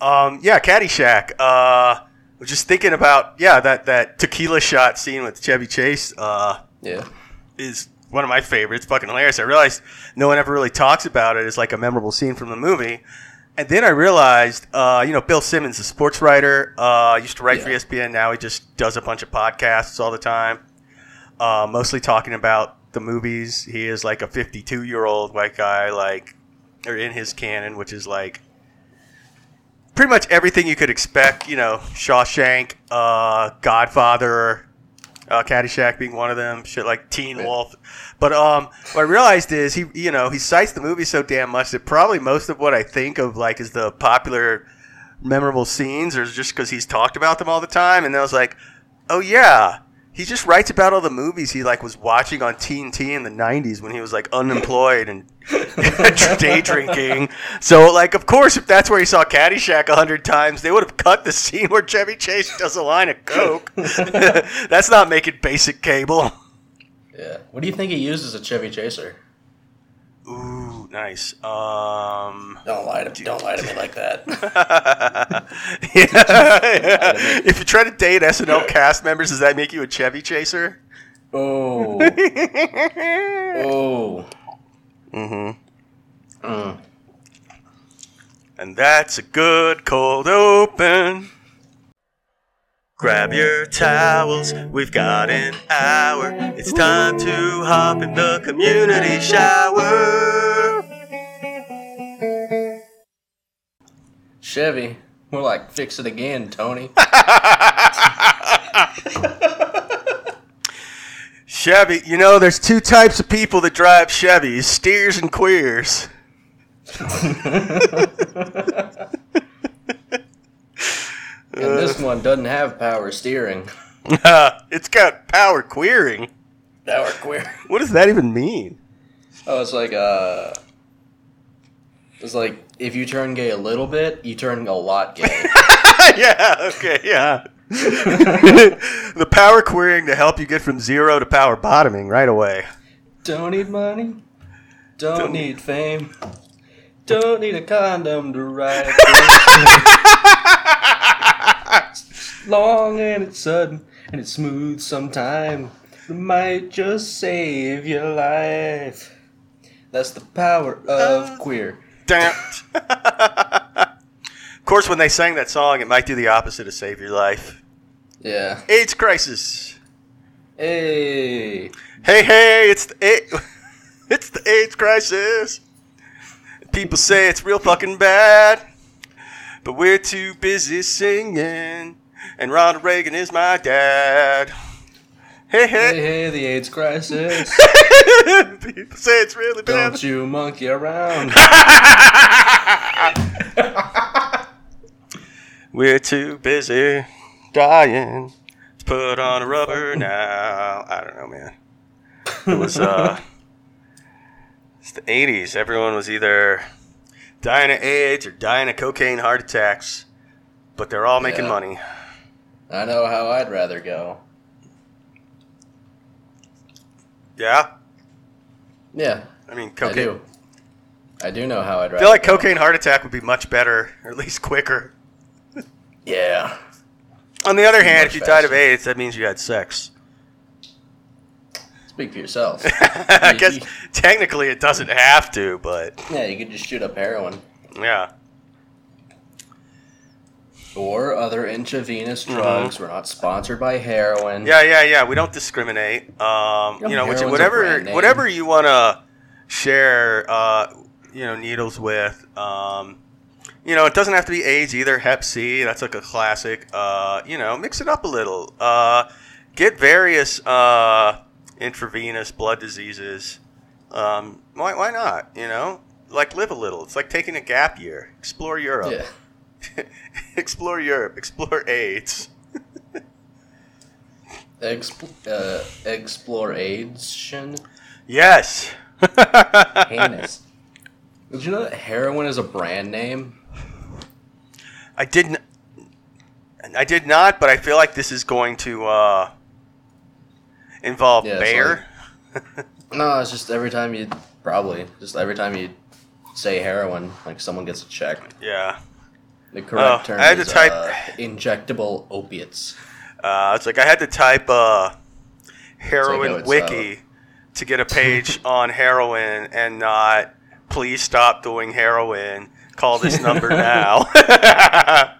Um, yeah, Caddyshack. Uh, was just thinking about yeah that that tequila shot scene with Chevy Chase. Uh, Yeah. is one of my favorites. Fucking hilarious. I realized no one ever really talks about it as like a memorable scene from the movie. And then I realized, uh, you know, Bill Simmons, a sports writer, uh, used to write for ESPN. Now he just does a bunch of podcasts all the time, uh, mostly talking about the movies. He is like a 52 year old white guy, like, or in his canon, which is like pretty much everything you could expect. You know, Shawshank, uh, Godfather, uh, Caddyshack being one of them. Shit like Teen. Wolf. But um, what I realized is he, you know, he cites the movie so damn much that probably most of what I think of like is the popular, memorable scenes, or just because he's talked about them all the time. And I was like, oh yeah. He just writes about all the movies he like was watching on TNT in the '90s when he was like unemployed and day drinking. So, like, of course, if that's where he saw Caddyshack a hundred times, they would have cut the scene where Chevy Chase does a line of coke. that's not making basic cable. Yeah. What do you think he uses a Chevy Chaser? Ooh, nice. Um, Don't lie to don't lie to me like that. yeah. if you try to date SNL cast members, does that make you a Chevy Chaser? Oh. Oh. Mm-hmm. Mm. And that's a good cold open. Grab your towels, we've got an hour. It's time to hop in the community shower. Chevy. we're like fix it again, Tony. Chevy, you know, there's two types of people that drive Chevys steers and queers. And this one doesn't have power steering. it's got power queering. Power queer. What does that even mean? Oh, it's like uh it's like if you turn gay a little bit, you turn a lot gay. yeah, okay, yeah. the power querying to help you get from zero to power bottoming right away. Don't need money. Don't, Don't- need fame. Don't need a condom to ride. Long and it's sudden and it's smooth sometime. It might just save your life. That's the power of uh, queer. Damn. of course, when they sang that song, it might do the opposite of save your life. Yeah. AIDS crisis. Hey. Hey, hey, it's the A- it's the AIDS crisis. People say it's real fucking bad, but we're too busy singing. And Ronald Reagan is my dad. Hey, Hey, hey. hey, the AIDS crisis. People say it's really bad. Don't you monkey around. We're too busy dying to put on a rubber now. I don't know, man. It was uh, it's the '80s. Everyone was either dying of AIDS or dying of cocaine heart attacks, but they're all making Yeah. money. I know how I'd rather go. Yeah, Yeah, I mean, I do. I do know how I'd rather I feel like go. cocaine heart attack would be much better, or at least quicker. Yeah. On the other hand, if you died of. AIDS, that means you had sex. Speak for yourself. I guess technically it doesn't have to, but yeah, you could just shoot up heroin. yeah. Or other intravenous drugs. We're not sponsored by heroin. Yeah, yeah, yeah. We don't discriminate. Um, No, you know, which, whatever, whatever you want to share, uh, you know, needles with. Um, you know, it doesn't have to be AIDS either. Hep C, that's like a classic. Uh, you know, mix it up a little. Uh, get various uh, intravenous blood diseases. Um, why, why not? You know, like live a little. It's like taking a gap year. Explore Europe. Yeah. explore Europe. Explore AIDS. Exp- uh, explore AIDS. Yes. Heinous. Did you know that heroin is a brand name? I didn't. I did not, but I feel like this is going to uh, involve Yeah. No, it's just every time you probably just every time you say heroin, like someone gets a check. yeah. The correct Oh, term I had to is type- uh, injectable opiates. Uh, it's like I had to type uh, heroin it's, wiki to get a page on heroin and not please stop doing heroin. Call this number now.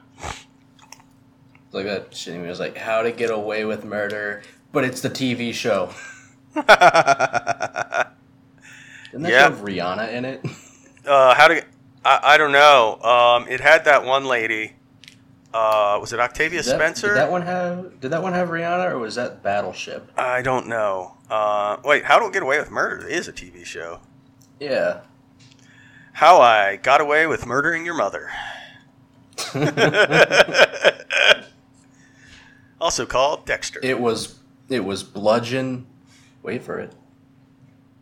It's like that shit. He was like, "How to Get Away with Murder," but it's the TV show. Didn't that Yeah. have Rihanna in it? uh, how to? I, I don't know. Um, it had that one lady. Uh, was it Octavia Did that- Spencer? Did that one have? Did that one have Rihanna, or was that Battleship? I don't know. Uh, wait, How to Get Away with Murder is a TV show. Yeah. How I Got Away with Murdering Your Mother. also called Dexter. It was. It was bludgeon. Wait for it.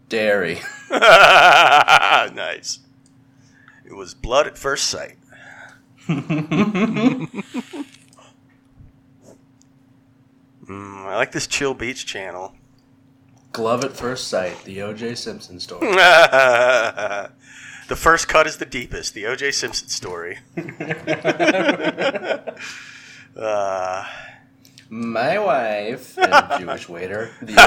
Dairy. nice. It was blood at first sight. Mm, I like this Chill Beach channel. Glove at first sight. The O.J. Simpson story. the first cut is the deepest. The O.J. Simpson story. uh, My wife and a Jewish waiter. The O.J.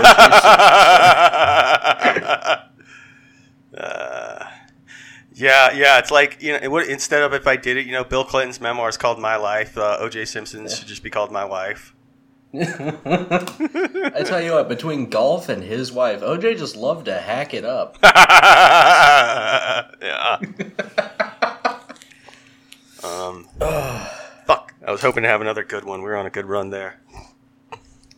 Simpson. uh, yeah, yeah. It's like you know, it would, instead of if I did it, you know, Bill Clinton's memoir is called My Life. Uh, O.J. Simpson's should just be called My Wife. I tell you what, between golf and his wife, OJ just loved to hack it up. yeah. um, fuck. I was hoping to have another good one. We were on a good run there.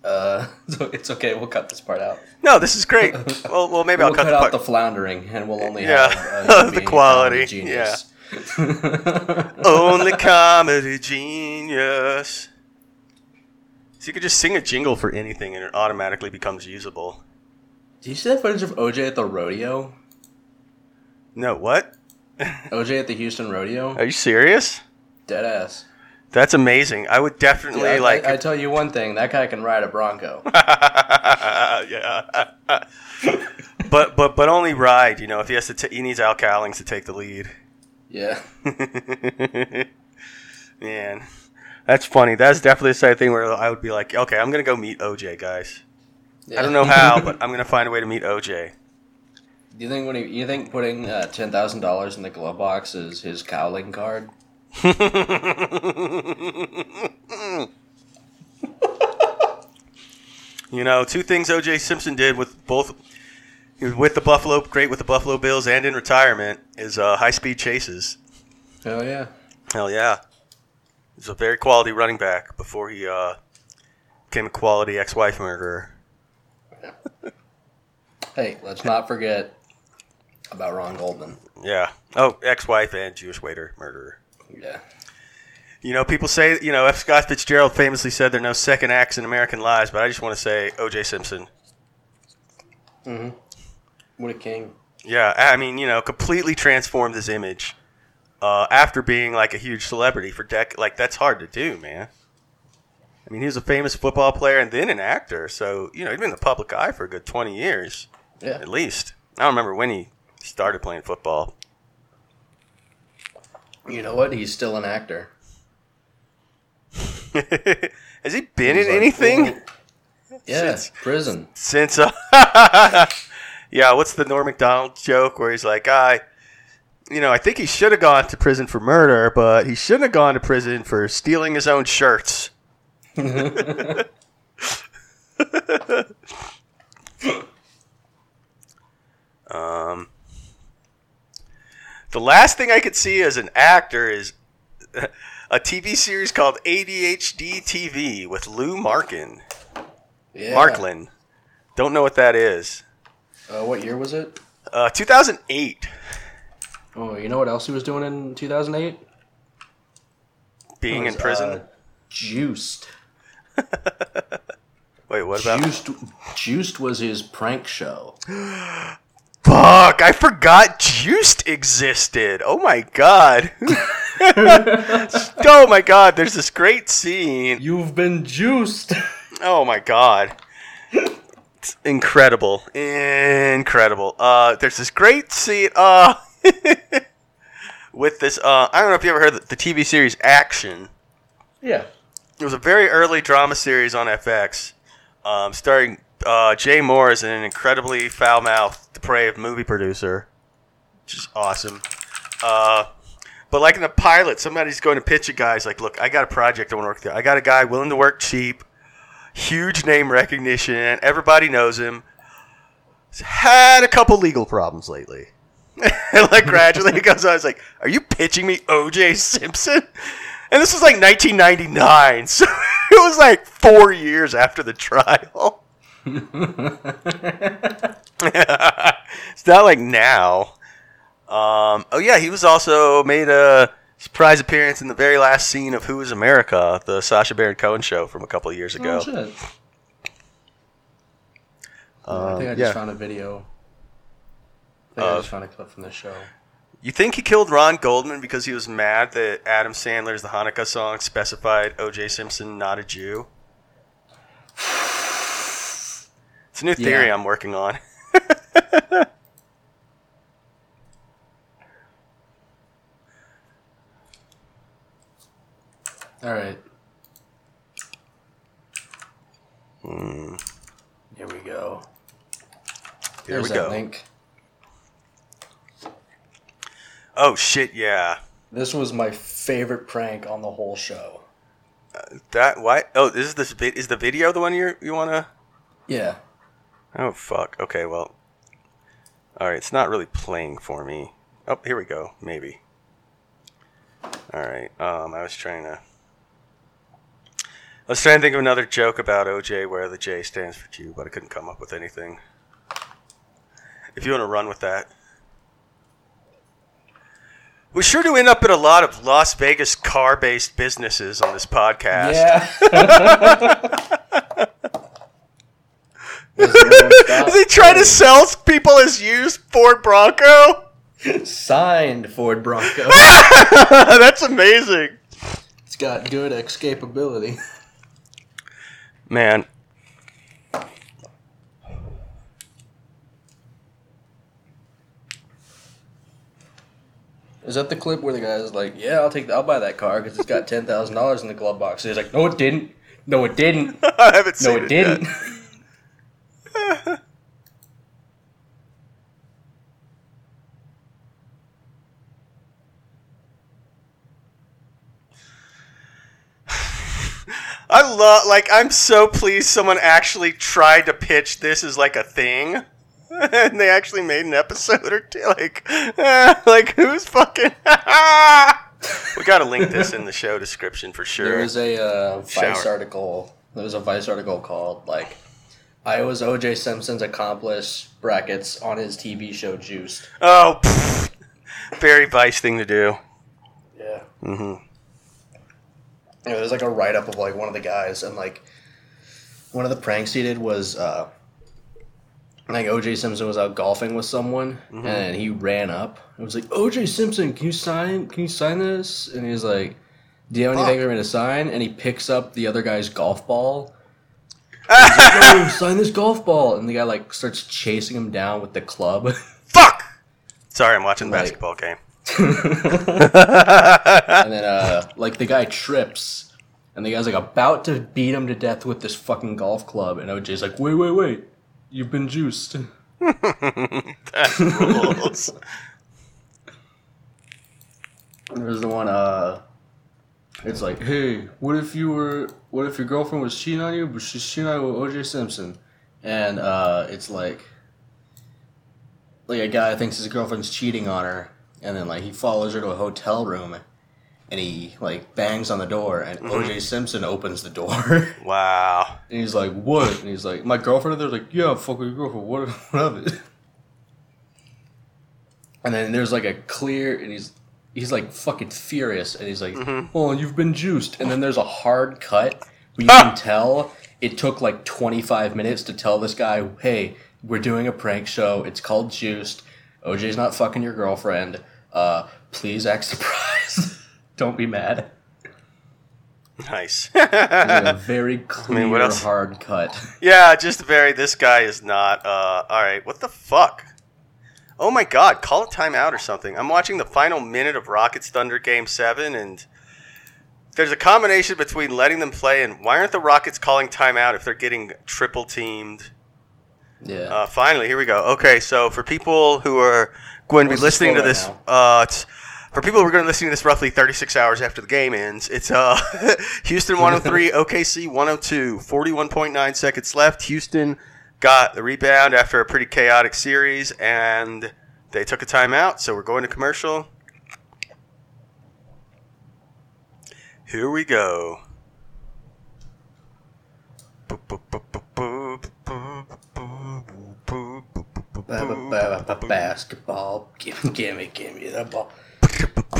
Uh, so it's okay. We'll cut this part out. No, this is great. Well, well, maybe we'll I'll cut, cut, the out the floundering, and we'll only Yeah. have uh, The quality, genius. Only comedy genius. So you could just sing a jingle for anything, and it automatically becomes usable. Do you see that footage of OJ at the rodeo? No, what? OJ at the Houston rodeo? Are you serious? Dead ass. That's amazing. I would definitely Yeah, like. I, I tell you one thing, that guy can ride a Bronco. yeah. but but but only ride. You know, if he has to, t- he needs Al Cowlings to take the lead. Yeah. Man, that's funny. That's definitely the side thing where I would be like, okay, I'm gonna go meet OJ, guys. I don't know how, but I'm gonna find a way to meet OJ. Do you think when he, you think putting uh, ten thousand dollars in the glove box is his cowling card? you know, two things OJ Simpson did with both with the Buffalo, great with the Buffalo Bills, and in retirement is uh, high speed chases. Hell yeah. Hell yeah, he's a very quality running back before he uh, became a quality ex-wife murderer. Hey, let's not forget about Ron Goldman. Yeah. Oh, ex-wife and Jewish waiter murderer. Yeah. You know, people say, you know, F. Scott Fitzgerald famously said there are no second acts in American lives, but I just want to say O.J. Simpson. Mm-hmm. What a king. Yeah, I mean, you know, completely transformed his image uh, after being like a huge celebrity for dec. Like that's hard to do, man. I mean, he was a famous football player and then an actor, so you know, he'd been in the public eye for a good twenty years Yeah. at least. I don't remember when he started playing football. You know what? He's still an actor. Has he been He's in like, anything Yeah. Since- Prison. since? Uh, yeah, what's the Norm Macdonald joke where he's like, I, you know, I think he should have gone to prison for murder, but he shouldn't have gone to prison for stealing his own shirts. um, the last thing I could see as an actor is a TV series called ADHD TV with Lou Markin. Yeah. Marklin. Don't know what that is. Uh, what year was it? Uh, 2008. Oh, you know what else he was doing in 2008? Being It in prison. uh, Juiced. Wait, what about? Juiced. Juiced was his prank show. Fuck! I forgot Juiced existed. Oh my god. oh my god. There's this great scene. You've been juiced. Oh my god. It's incredible. Incredible. Uh, there's this great scene. Uh, with this. Uh, I don't know if you ever heard the, the TV series Action. Yeah. It was a very early drama series on FX, um, starring uh, Jay Mohr is an incredibly foul-mouthed, depraved movie producer, which is awesome. Uh, but like in the pilot, somebody's going to pitch a guy's like, "Look, I got a project I want to work with. I got a guy willing to work cheap, huge name recognition, everybody knows him. He's had a couple legal problems lately." and like gradually it goes on. I was like, "Are you pitching me O.J. Simpson?" And this was like 1999, so it was like four years after the trial. it's not like now. Um, oh yeah, he was also made a surprise appearance in the very last scene of Who Is America, the Sacha Baron Cohen show from a couple of years ago. Oh, shit. I Um, think I just yeah. found a video. I think I Of- just found a clip from the show. You think he killed Ron Goldman because he was mad that Adam Sandler's The Hanukkah song specified O.J. Simpson not a Jew? It's a new theory Yeah. I'm working on. All right. Hmm, Here we go. here There's we go. link. Oh shit, yeah. This was my favorite prank on the whole show. That why? Oh, this is this vi- is the video the one you you wanna? Yeah. Oh fuck. Okay, well. All right, it's not really playing for me. Oh, here we go. Maybe. All right. Um, I was trying to. I was trying to think of another joke about OJ where the J stands for Jew, but I couldn't come up with anything. If you want to run with that. We sure do end up in a lot of Las Vegas car-based businesses on this podcast. Yeah. Is he trying to sell people as used Ford Bronco? Signed Ford Bronco. That's amazing. it's got good escapability. Man. Is that the clip where the guy's like, "Yeah, I'll take, I'll buy that car because it's got ten thousand dollars in the glove box." And he's like, "No, it didn't. No, it didn't. I haven't seen No, it didn't." yet. I love like I'm so pleased someone actually tried to pitch this as like a thing. and they actually made an episode or two like like who's fucking We got to link this in the show description for sure. There was a uh, Vice Shower. article. There was a Vice article called like, "I was O.J. Simpson's accomplice." Brackets on his TV show Juiced. Oh, pfft. very vice thing to do. Yeah. Mm hmm Yeah, there's like a write up of like one of the guys, and like one of the pranks he did was uh, like OJ Simpson was out golfing with someone, and he ran up and was like, "OJ Simpson, can you sign? Can you sign this?" And he's like, "Do you have anything Fuck. for me to sign?" And he picks up the other guy's golf ball. He's like, "No, sign this golf ball, and the guy like starts chasing him down with the club. Fuck. Sorry, I'm watching the Like- basketball game. and then uh like the guy trips and the guy's like about to beat him to death with this fucking golf club and OJ's like wait wait wait. You've been juiced. That rules. there's the one uh it's like hey what if you were what if your girlfriend was cheating on you but she's cheating on you with OJ Simpson? And uh it's like like a guy thinks his girlfriend's cheating on her and then like he follows her to a hotel room and he like bangs on the door and OJ Simpson opens the door wow. And he's like, "What?" And he's like, "My girlfriend." They're like, "Yeah, fuck your girlfriend. What? What of it?" And then there's like a clear, and he's he's like fucking furious, and he's like, "Oh, you've been juiced." And then there's a hard cut where you Ah! can tell it took like 25 minutes to tell this guy, "Hey, we're doing a prank show. It's called Juiced. OJ's not fucking your girlfriend. Uh, please act surprised. Don't be mad." Nice. A very clear, what else? hard cut. yeah, just very. This guy is not. Uh, all right. What the fuck? Oh my God! Call a timeout or something. I'm watching the final minute of Rockets Thunder Game Seven, and there's a combination between letting them play and why aren't the Rockets calling timeout if they're getting triple teamed? Yeah. Uh, finally, here we go. Okay, so for people who are going to be listening to right this, uh, for people who are going to listen to this roughly 36 hours after the game ends, it's uh, Houston 103, OKC 102, 41.9 seconds left. Houston got the rebound after a pretty chaotic series, and they took a timeout, so we're going to commercial. Here we go. Basketball. Give, give me, give me the ball.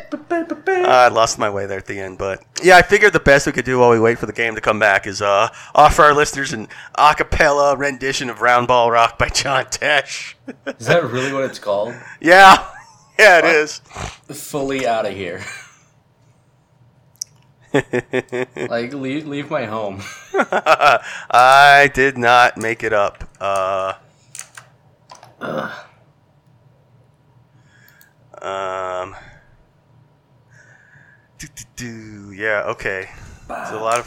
I lost my way there at the end, but yeah, I figured the best we could do while we wait for the game to come back is uh, offer our listeners an a cappella rendition of Roundball Rock by John Tesh. Is that really what it's called? yeah, yeah, it is. Fully out of here. like leave leave my home. I did not make it up. Uh, um. Yeah, okay. There's a lot of.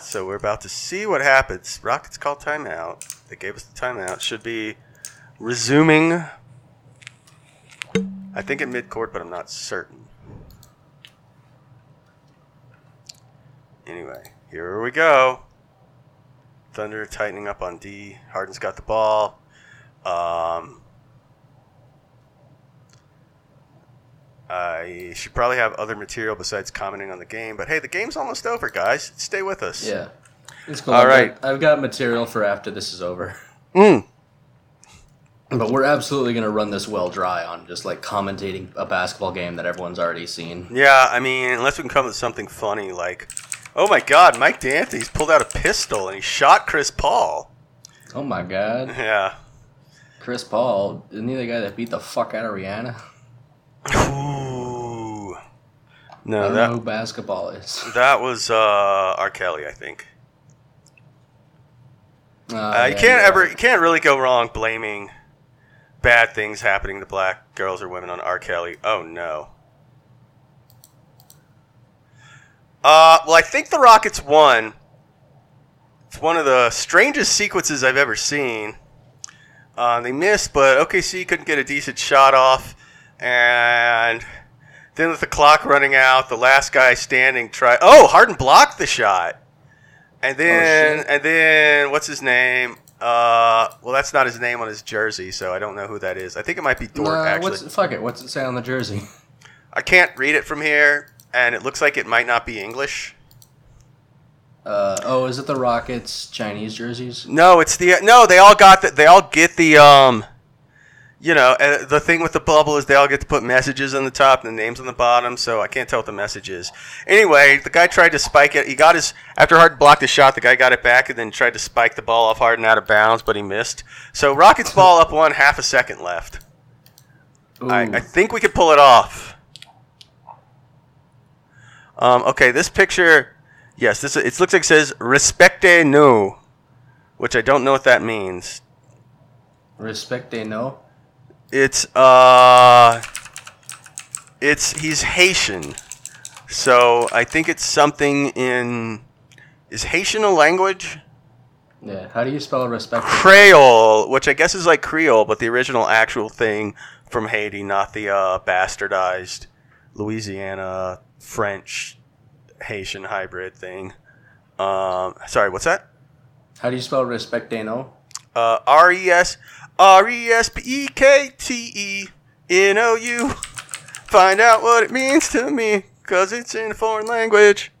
So we're about to see what happens. Rockets call timeout. They gave us the timeout. Should be resuming. I think at midcourt, but I'm not certain. Anyway, here we go. Thunder tightening up on D. Harden's got the ball. Um, I should probably have other material besides commenting on the game, but hey, the game's almost over, guys. Stay with us. Yeah. It's cool. All I've right. got- I've got material for after this is over. Mm. But we're absolutely going to run this well dry on just like commentating a basketball game that everyone's already seen. Yeah, I mean, unless we can come up with something funny like, oh my God, Mike D'Antoni's pulled out a pistol and he shot Chris Paul. Oh my god. Yeah. Chris Paul, isn't he the guy that beat the fuck out of Rihanna? Ooh. I No, don't that know who basketball is. that was uh, R. Kelly, I think. Uh, Uh, you yeah, can't yeah. ever, you can't really go wrong blaming bad things happening to black girls or women on R. Kelly. Oh no. Uh, well, I think the Rockets won. It's one of the strangest sequences I've ever seen. Uh, they missed, but OKC couldn't get a decent shot off, and then with the clock running out, the last guy standing tried. Oh, Harden blocked the shot. And then, shit. and then, what's his name? Uh, well, that's not his name on his jersey, so I don't know who that is. I think it might be Dort. Nah, actually, what's, fuck it. What's it say on the jersey? I can't read it from here, and it looks like it might not be English. Uh, oh, is it the Rockets Chinese jerseys? No, it's the no. They all got the, They all get the um, you know, uh, the thing with the bubble is they all get to put messages on the top and the names on the bottom. So I can't tell what the message is. Anyway, the guy tried to spike it. He got his after Harden blocked the shot. The guy got it back and then tried to spike the ball off Harden out of bounds, but he missed. So Rockets ball up one, half a second left. I, I think we could pull it off. Um, okay, this picture, yes, this it looks like it says "respecte nous," which I don't know what that means. Respecte know. It's uh, it's he's Haitian, so I think it's something in. Is Haitian a language? Yeah. How do you spell respect? Creole, which I guess is like Creole, but the original actual thing from Haiti, not the uh, bastardized Louisiana French Haitian hybrid thing. Um, sorry, what's that? How do you spell respect they? Uh, R E S R E S P E K T E N O U. Find out what it means to me, cause it's in a foreign language.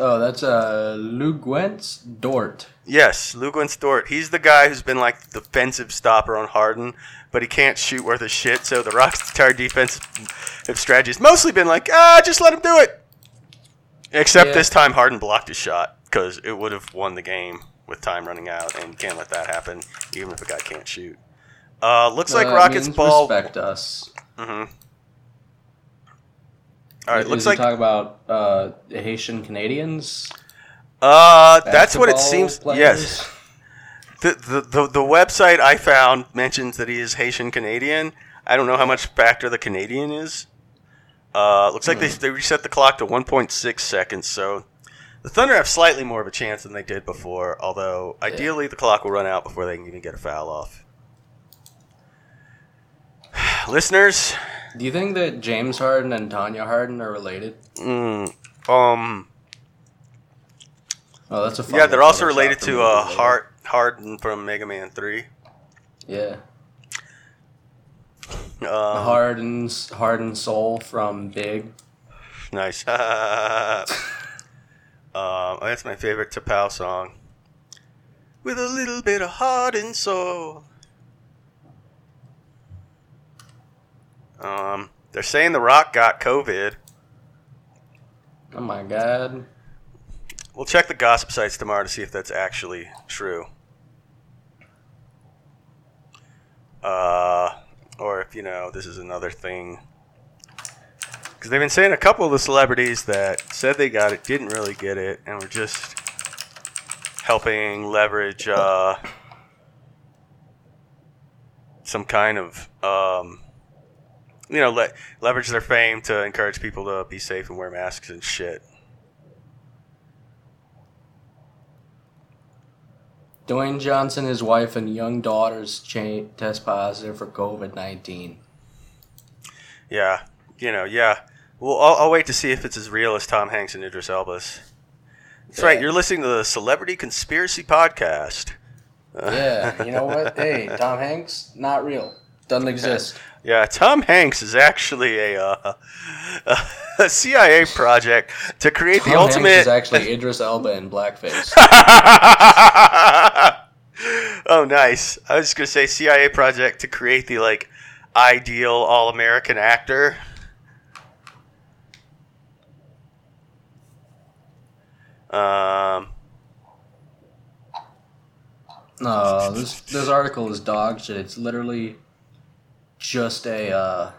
Oh, that's uh Luguentz Dort. Yes, Luguentz Dort. He's the guy who's been like the defensive stopper on Harden, but he can't shoot worth a shit. So the Rockets' entire defensive strategy has mostly been like, ah, just let him do it. Except Yeah. this time, Harden blocked his shot because it would have won the game with time running out, and can't let that happen, even if a guy can't shoot. Uh, looks like Uh, Rockets ball. Respect us. hmm All right, Is looks like talk about uh, Haitian Canadians. uh, that's what it seems. players? Yes, the, the the the website I found mentions that he is Haitian Canadian. I don't know how much factor the Canadian is. Uh, looks like they, Hmm. they reset the clock to 1.6 seconds, so the Thunder have slightly more of a chance than they did before. Although ideally the clock will run out before they can even get a foul off. Listeners, Do you think that James Harden and Tonya Harding are related? mm, um, Oh, that's a yeah, they're also related to uh. Hard Harden from Mega Man Three. Yeah, Um, Harden's Harden Soul from Big. Nice. um, that's my favorite T'Pau song. With a little bit of heart and soul. Um, they're saying The Rock got COVID. Oh my God. We'll check the gossip sites tomorrow to see if that's actually true. Uh, or if, you know, this is another thing. Because they've been saying a couple of the celebrities that said they got it didn't really get it and were just helping leverage uh, some kind of, um, you know, le- leverage their fame to encourage people to be safe and wear masks and shit. Dwayne Johnson, his wife, and young daughters cha- test positive for COVID 19. Yeah, you know, yeah. Well, I'll, I'll wait to see if it's as real as Tom Hanks and Idris Elba's. That's right. You're listening to the Celebrity Conspiracy Podcast. Yeah, you know what? Hey, Tom Hanks, not real. Doesn't exist. yeah, Tom Hanks is actually a, uh, a CIA project to create the Tom ultimate. Hanks is actually Idris Elba in blackface. oh, nice. I was just gonna say CIA project to create the like ideal all-American actor. Um. No, this this article is dog shit. It's literally just a uh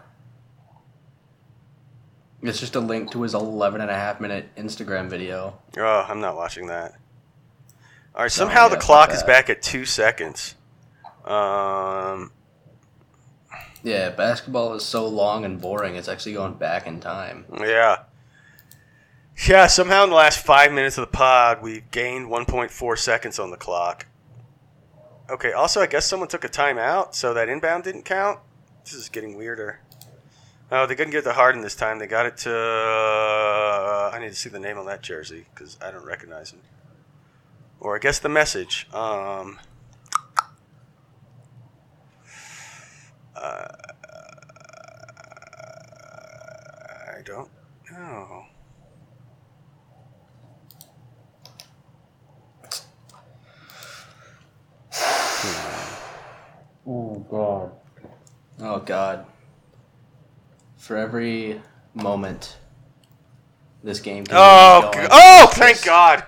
it's just a link to his 11 and a half minute Instagram video. Oh, I'm not watching that. All right. Somehow the yeah, fuck clock is back at two seconds. Um. Yeah, basketball is so long and boring. It's actually going back in time. Yeah. Yeah. Somehow in the last five minutes of the pod, we've gained 1.4 seconds on the clock. Okay. Also, I guess someone took a timeout, so that inbound didn't count. This is getting weirder. Oh, they couldn't get the Harden this time. They got it to. I need to see the name on that jersey because I don't recognize him. Or I guess the message. Um. Uh, I don't know. Oh god. Oh god. For every moment this game can Oh, keep going, oh, thank just- God.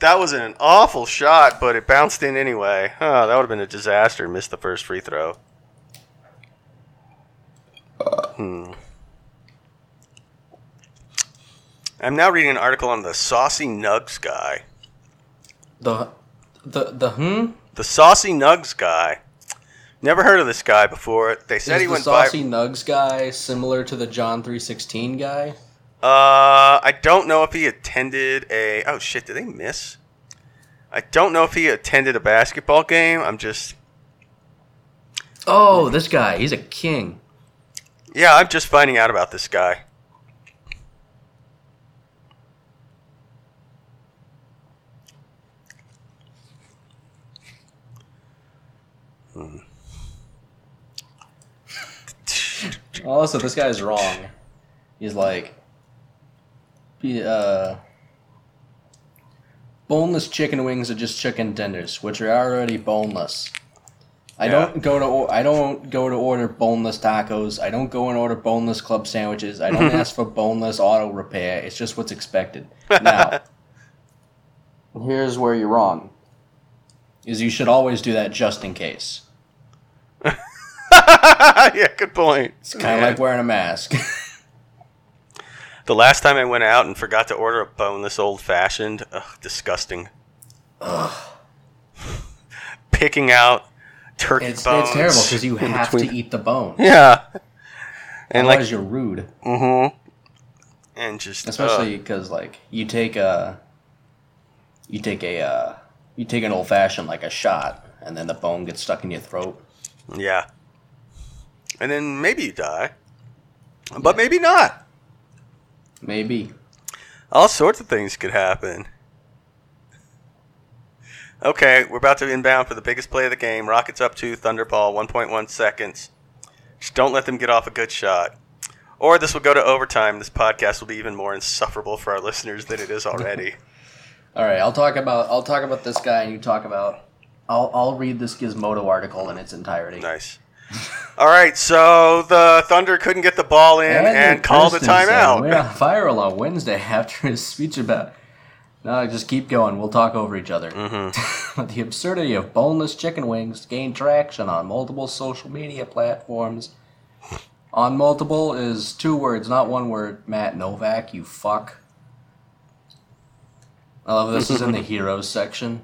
That was an awful shot, but it bounced in anyway. Oh, that would have been a disaster. Missed the first free throw. Hmm. I'm now reading an article on the Saucy Nugs guy. The the the hmm? The Saucy Nugs guy. Never heard of this guy before. They said Is he the went by. saucy nugs guy similar to the John three sixteen guy? Uh, I don't know if he attended a. Oh shit! Did they miss? I don't know if he attended a basketball game. I'm just. Oh, this guy, he's a king. Yeah, I'm just finding out about this guy. Also, this guy is wrong. He's like, he, uh, boneless chicken wings are just chicken tenders, which are already boneless. I Yeah. don't go to or- I don't go to order boneless tacos. I don't go and order boneless club sandwiches. I don't ask for boneless auto repair. It's just what's expected. Now, here's where you're wrong. Is you should always do that just in case. yeah, good point. It's kind of like wearing a mask. The last time I went out and forgot to order a boneless old fashioned, ugh, disgusting. Ugh. Picking out turkey it's, bones. it's terrible because you have between- to eat the bone. Yeah. And Otherwise, like, you're rude. mm-hmm. And just Especially because like you take a, you take a, uh, you take an old fashioned like a shot, and then the bone gets stuck in your throat. yeah. And then maybe you die, but maybe not. Maybe. All sorts of things could happen. Okay, we're about to inbound for the biggest play of the game. Rockets up two, Thunderball, 1.1 seconds. Just don't let them get off a good shot. Or this will go to overtime. This podcast will be even more insufferable for our listeners than it is already. All right, I'll talk about I'll talk about this guy, and you talk about. I'll I'll read this Gizmodo article in its entirety. nice. All right, so the Thunder couldn't get the ball in and, called a Kirsten said, timeout. We're on viral on Wednesday after his speech about. No, just keep going. We'll talk over each other. Mm-hmm. the absurdity of boneless chicken wings gained traction on multiple social media platforms. On multiple is two words, not one word. Matt Novak, you fuck. I love this is in the heroes section.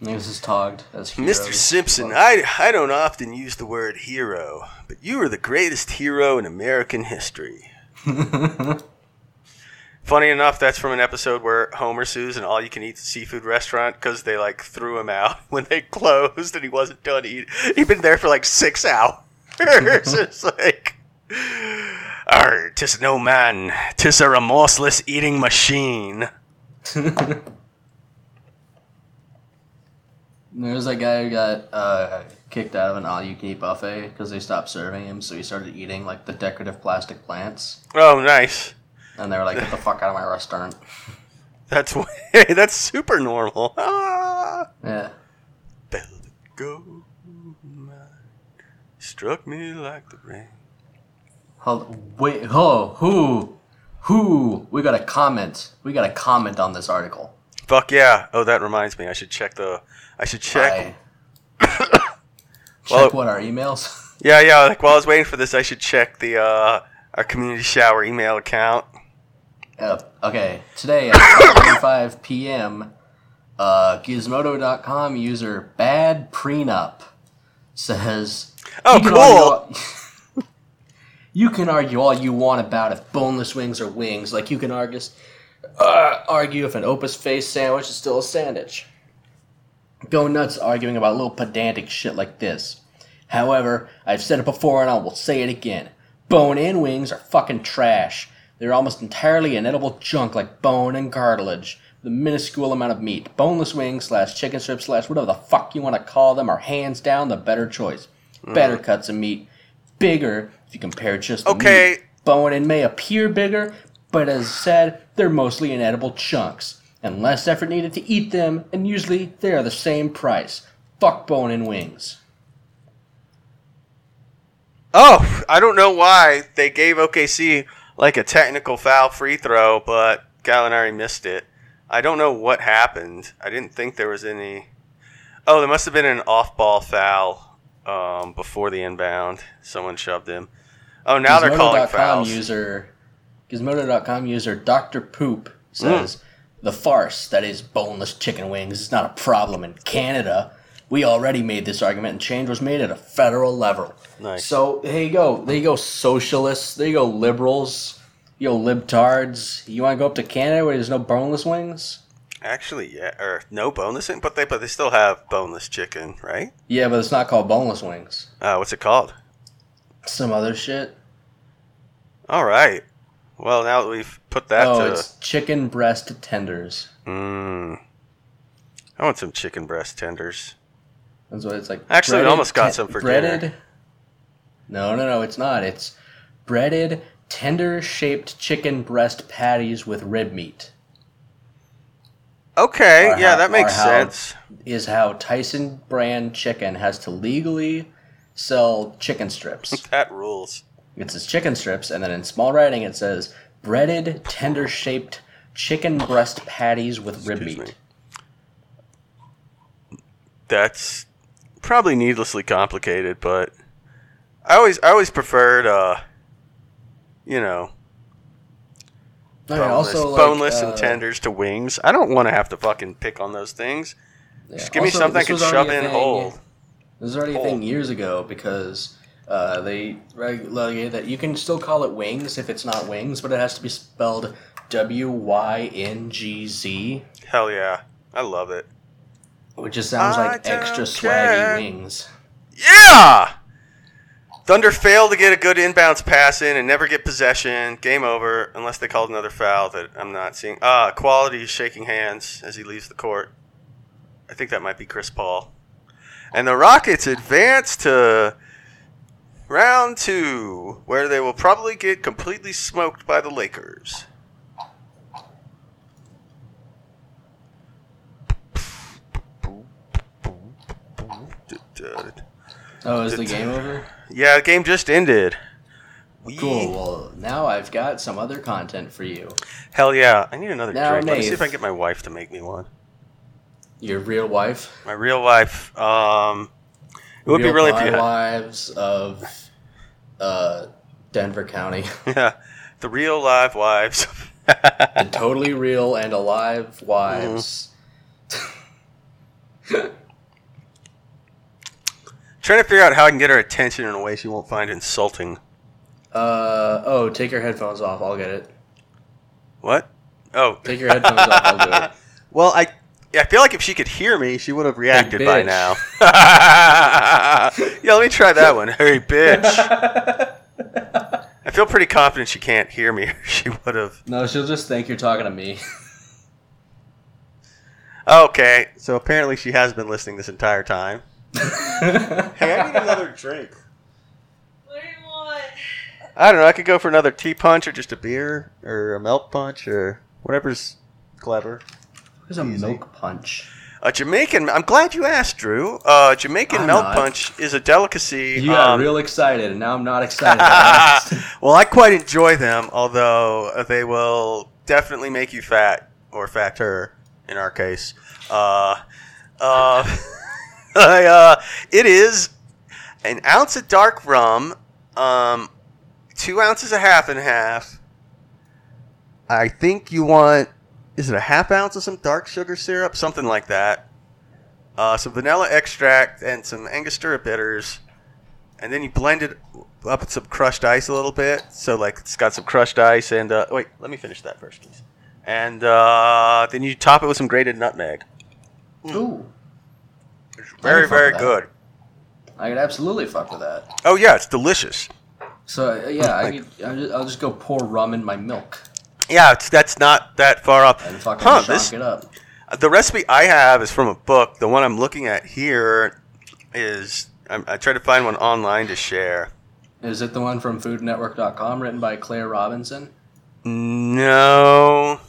This is tagged as heroes. Mr. Simpson, I, I don't often use the word hero, but you are the greatest hero in American history. Funny enough, that's from an episode where Homer sues an all-you-can-eat seafood restaurant because they like threw him out when they closed and he wasn't done eating. He'd been there for like six hours. it's like, "Arr, tis no man, tis a remorseless eating machine." There's a guy who got uh, kicked out of an all-you-can-eat buffet because they stopped serving him, so he started eating like the decorative plastic plants, Oh, nice. and they were like, "Get the fuck out of my restaurant!" That's way, that's super normal. Ah. Yeah, Bell go struck me like the rain. Hold, wait, oh, who, who? We got a comment. We got a comment on this article. Fuck yeah! Oh, that reminds me. I should check the. I should check. Check Well- what our emails. Yeah, yeah. Like while I was waiting for this, I should check the uh, our community shower email account. Uh, okay, today at 5:45 p.m., uh, Gizmodo.com user Bad Prenup says, Oh, "You cool. all- you can argue all you want about if boneless wings are wings. Like you can argue, uh, argue if an opus face sandwich is still a sandwich. Go nuts arguing about little pedantic shit like this. However, I've said it before and I will say it again. Bone-in wings are fucking trash. They're almost entirely inedible junk like bone and cartilage. The minuscule amount of meat. Boneless wings slash chicken strips slash whatever the fuck you want to call them are hands down the better choice. Better cuts of meat. Bigger if you compare just the Okay. meat. Bone-in may appear bigger, but as said, they're mostly inedible chunks. And less effort needed to eat them, and usually they are the same price. Fuck bone and wings. Oh, I don't know why they gave OKC like a technical foul free throw, but Gallinari missed it. I don't know what happened. I didn't think there was any. Oh, there must have been an off-ball foul um, before the inbound. Someone shoved him. Oh, now they're calling fouls. user Gizmodo.com user Dr. Poop says Hmm. the farce that is boneless chicken wings is not a problem in Canada. We already made this argument, and change was made at a federal level. Nice. So there you go. There you go, socialists. There you go, liberals. You go, libtards. You want to go up to Canada where there's no boneless wings? Actually, yeah, or no boneless, but they but they still have boneless chicken, right? Yeah, but it's not called boneless wings. Uh, what's it called? Some other shit. All right. Well, now that we've put that oh, to, it's chicken breast tenders. mm, I want some chicken breast tenders. That's what it's like. Actually, we almost got ten- some for breaded. dinner. No, no, no, it's not. It's breaded, tender shaped chicken breast patties with rib meat. Okay, Or yeah, how- that makes sense. is how Tyson brand chicken has to legally sell chicken strips. That rules. It says chicken strips, and then in small writing it says breaded, tender shaped chicken breast patties with rib Excuse meat. me. That's probably needlessly complicated, but I always I always preferred uh you know I mean, boneless, also, like, boneless uh, and tenders to wings. I don't want to have to fucking pick on those things. yeah. Just give me Also, something I this can was shove already a in thing- whole. This was already a thing years ago because uh, they regulated that you can still call it wings if it's not wings, but it has to be spelled W Y N G Z, Hell yeah. I love it. which just sounds I like extra care. swaggy wings. Yeah! Thunder failed to get a good inbounds pass in and never get possession. Game over, unless they called another foul that I'm not seeing. Ah, Quality is shaking hands as he leaves the court. I think that might be Chris Paul. And the Rockets advance to round two, where they will probably get completely smoked by the Lakers. Oh, is the game over? Yeah, the game just ended. We, Cool. Well, now I've got some other content for you. Hell yeah. I need another Now, drink. Let me see if I can get my wife to make me one. Your real wife. My real wife. Um, it would be real really yeah, wives of uh, Denver County. yeah, the real live wives. the totally real and alive wives. Trying to figure out how I can get her attention in a way she won't find insulting. Uh oh, take your headphones off. I'll get it. What? Oh, Take your headphones off. I'll do it. well, I I feel like if she could hear me, she would have reacted by now. yeah, let me try that one. Hey, bitch. I feel pretty confident she can't hear me. she would have. No, she'll just think you're talking to me. Okay, so apparently she has been listening this entire time. Hey, I need another drink. What do you want? I don't know. I could go for another ti' punch or just a beer or a milk punch or whatever's clever. There's a Easy. milk punch. A Jamaican. I'm glad you asked, Drew. Uh, Jamaican I'm milk not. punch is a delicacy. You got um, real excited, and now I'm not excited. well, I quite enjoy them, although they will definitely make you fat or fatter in our case. Uh, uh, I, uh, it is an ounce of dark rum, um, two ounces of half and half. I think you want, is it a half ounce of some dark sugar syrup? Something like that. Uh, some vanilla extract and some Angostura bitters. And then you blend it up with some crushed ice a little bit. So, like, it's got some crushed ice and, uh, wait, let me finish that first, please. And uh, then you top it with some grated nutmeg. Ooh, It's very, very good. I could absolutely fuck with that. Oh, yeah, it's delicious. So uh, yeah, I Like- could, I'll, just, I'll just go pour rum in my milk Yeah, it's, that's not that far off. and fucking Huh, this, it up. the recipe I have is from a book. The one I'm looking at here is I'm, I tried to find one online to share. Is it the one from FoodNetwork.com written by Claire Robinson? No.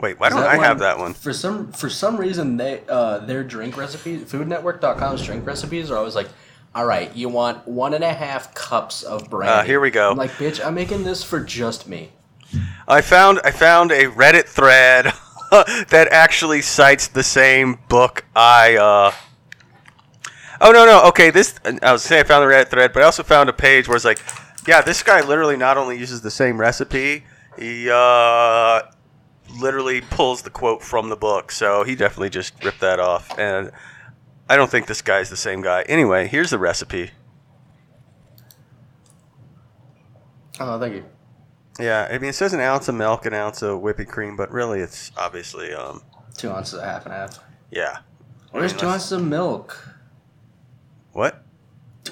Wait, why Is don't I one- have that one? For some for some reason, they uh, their drink recipes, FoodNetwork.com's drink recipes are always like, all right, you want one and a half cups of brandy. Uh, here we go. I'm like, bitch, I'm making this for just me. I found I found a Reddit thread that actually cites the same book I uh Oh no no okay this I was saying I found the Reddit thread but I also found a page where it's like yeah this guy literally not only uses the same recipe he uh literally pulls the quote from the book so he definitely just ripped that off and I don't think this guy's the same guy anyway here's the recipe Oh, thank you. Yeah I mean it says an ounce of milk an ounce of whipping cream but really it's obviously um Two ounces of half and a half. yeah Where's two ounces of milk? what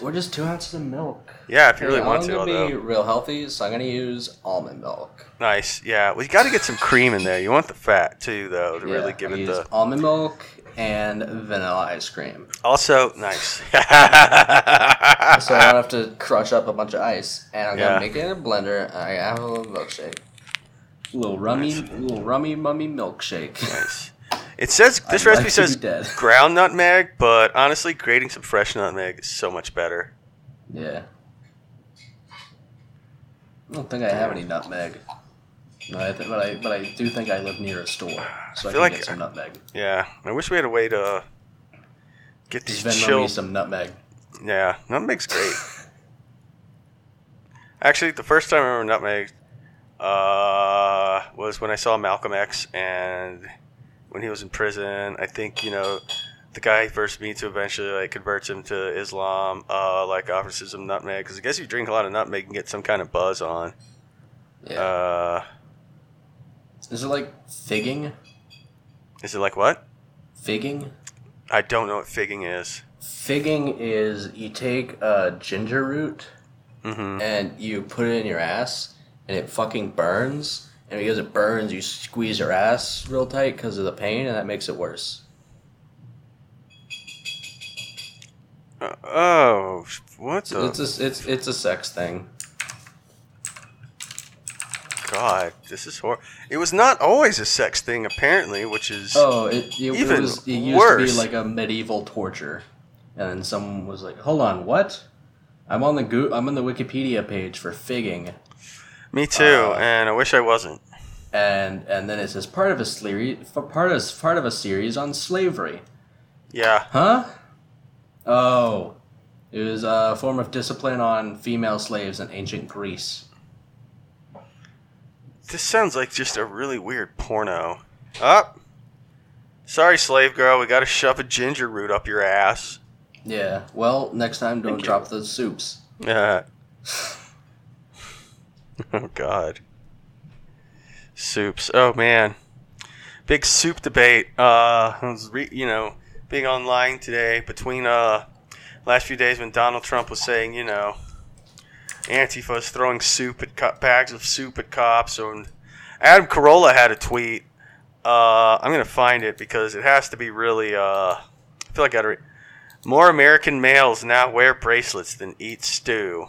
We're just two ounces of milk. Yeah, if you really Hey, want I'm to, gonna although. be real healthy, so I'm gonna use almond milk. Nice. Yeah. Well, you got to get some cream in there. You want the fat too, though, to really give I it use the. almond milk and vanilla ice cream, Also, nice. so I don't have to crush up a bunch of ice. And I'm Yeah. gonna make it in a blender. And I have a little milkshake, a little rummy, little rummy mummy milkshake. nice. It says this I'd like recipe to be says dead. ground nutmeg, but honestly, grating some fresh nutmeg is so much better. Yeah. I don't think I have any nutmeg. No, I th- but I but I do think I live near a store, so I, feel can like- get some nutmeg. Yeah, I wish we had a way to get these Just Venmo me some nutmeg. Yeah, nutmeg's great. Actually, the first time I remember nutmeg uh, was when I saw Malcolm X, and when he was in prison. I think you know the guy he first meets who eventually like converts him to Islam. Uh, like offers him nutmeg because I guess if you drink a lot of nutmeg, you can get some kind of buzz on. Yeah. Uh, Is it like figging? is it like what? Figging? I don't know what figging is. Figging is you take a ginger root Mm-hmm. and you put it in your ass, and it fucking burns. And because it burns, you squeeze your ass real tight because of the pain, and that makes it worse. Uh, oh, what the It's a it's it's a sex thing. God? This is hor. It was not always a sex thing, apparently, which is. Oh, it, it, Even it was it used worse. to be like a medieval torture, and then someone was like, "Hold on, what? I'm on the go- I'm on the Wikipedia page for figging." Me too, uh, and I wish I wasn't. and and then it says part of a series part of part of a series on slavery. Yeah. Huh? Oh, it was a form of discipline on female slaves in ancient Greece. This sounds like just a really weird porno. Up. sorry, slave girl. We got to shove a ginger root up your ass. Yeah. Well, next time don't drop the soups. Yeah. oh God. Soups. Oh man. Big soup debate. Uh, I was re- you know being online today between uh last few days when Donald Trump was saying you know Antifa is throwing soup at co- bags of soup at cops, and Adam Carolla had a tweet. Uh, I'm gonna find it because it has to be really. Uh, I feel like I gotta. Re- More American males now wear bracelets than eat stew.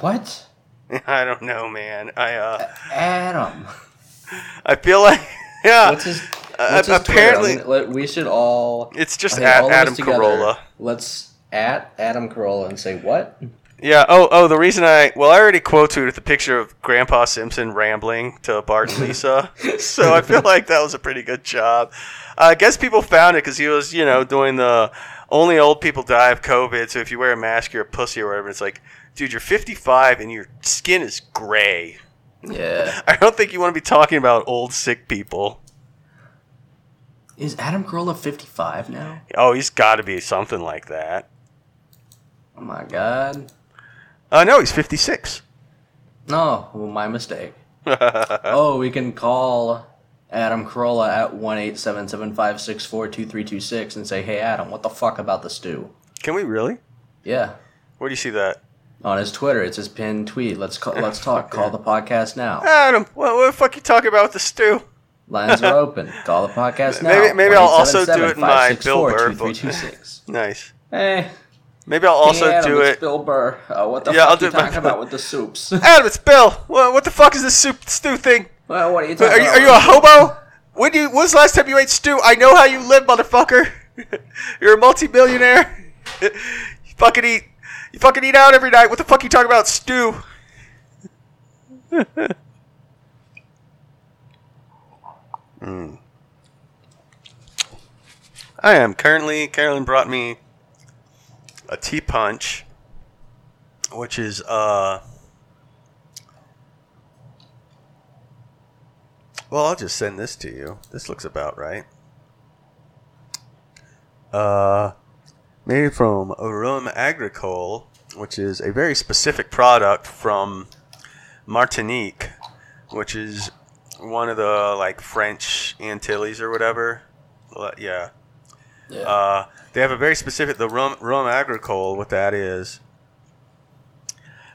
What? I don't know, man. I uh, Adam. I feel like yeah. What's his? Uh, What's his apparently, let- we should all. it's just okay, at all Adam together, Carolla. Let's at Adam Carolla and say what? Yeah. Oh, oh. The reason I well, I already quote tweeted the picture of Grandpa Simpson rambling to Bart and Lisa, so I feel like that was a pretty good job. I guess people found it because he was, you know, doing the only old people die of COVID. So if you wear a mask, you're a pussy or whatever. It's like, dude, you're 55 and your skin is gray. Yeah. I don't think you want to be talking about old sick people. Is Adam Carolla 55 now? Oh, he's got to be something like that. Oh my god. Uh, no, he's 56. No, well, my mistake. Oh, we can call Adam Carolla at one eight seven seven five six four two three two six and say, "Hey, Adam, what the fuck about the stew?" Can we really? Yeah, Where do you see that? on his Twitter, it's his pinned tweet. Let's call, let's talk. Call the podcast now. Adam, what, what the fuck you talking about with the stew? Lines are open. Call the podcast now. Maybe- maybe I'll also do it in my Bill Burr book. Nice. Hey, Maybe I'll also do it's it. Bill Burr. Uh, what the Yeah, I'll fuck do you it talking about with the soups? Adam, it's Bill. What, what the fuck is this soup stew thing? well, what are you talking Are you, about? are you a hobo? When do you, when's the last time you ate stew? I know how you live, motherfucker. You're a multimillionaire. you fucking eat. You fucking eat out every night. What the fuck are you talking about stew? Mm. I am currently. Carolyn brought me a ti' punch, which is uh. Well, I'll just send this to you. This looks about right. Uh, made from Rhum Agricole, which is a very specific product from Martinique, which is one of the like French Antilles or whatever. Yeah. Yeah. Uh, they have a very specific the rum rum agricole. What that is.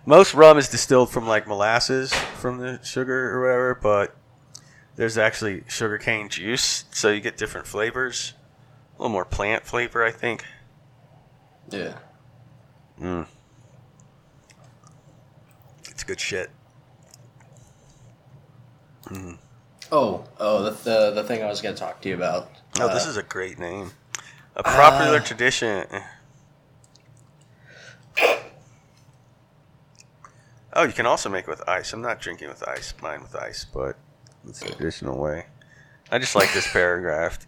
Most rum is distilled from like molasses from the sugar or whatever, but there's actually sugarcane juice, so you get different flavors. A little more plant flavor, I think. yeah. Mm. It's good shit. Mm. Oh, oh, the the, the thing I was going to talk to you about. Oh, this Uh, is a great name. A popular Uh, tradition. Oh, you can also make it with ice. I'm not drinking with ice, mine with ice, but it's an additional way. I just like this paragraph.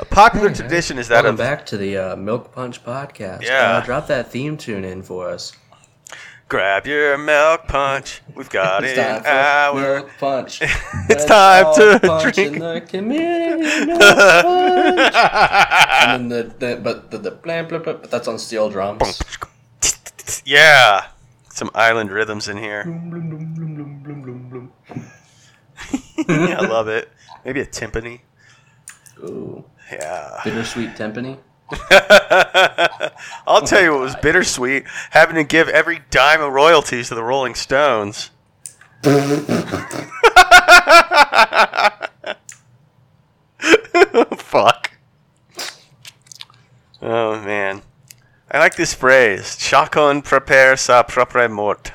A popular tradition is that Welcome of back to the uh, Milk Punch podcast. Yeah. Uh, drop that theme tune in for us. Grab your milk punch. We've got It's for hour. Milk Punch. It's Let's time to punch drink. in the community Milk Punch. and then the, the but the, the blam, blam, blam, but that's on steel drums. yeah, some island rhythms in here. Bloom. I love it. Maybe a timpani. Ooh, Yeah. bittersweet timpani. I'll tell you what was bittersweet having to give every dime of royalties to the Rolling Stones. Fuck. Oh man. I like this phrase. Chacun prepare sa propre mort.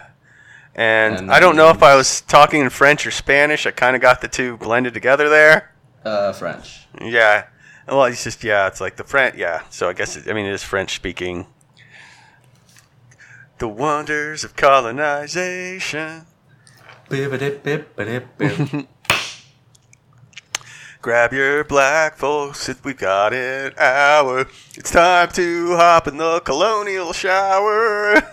And, And I don't know if I was talking in French or Spanish. I kind of got the two blended together there. Uh, French. Yeah. Well, it's just yeah. It's like the French. Yeah. So I guess it, I mean it is French speaking. The wonders of colonization. Grab your black folks if we've got an hour. It's time to hop in the colonial shower.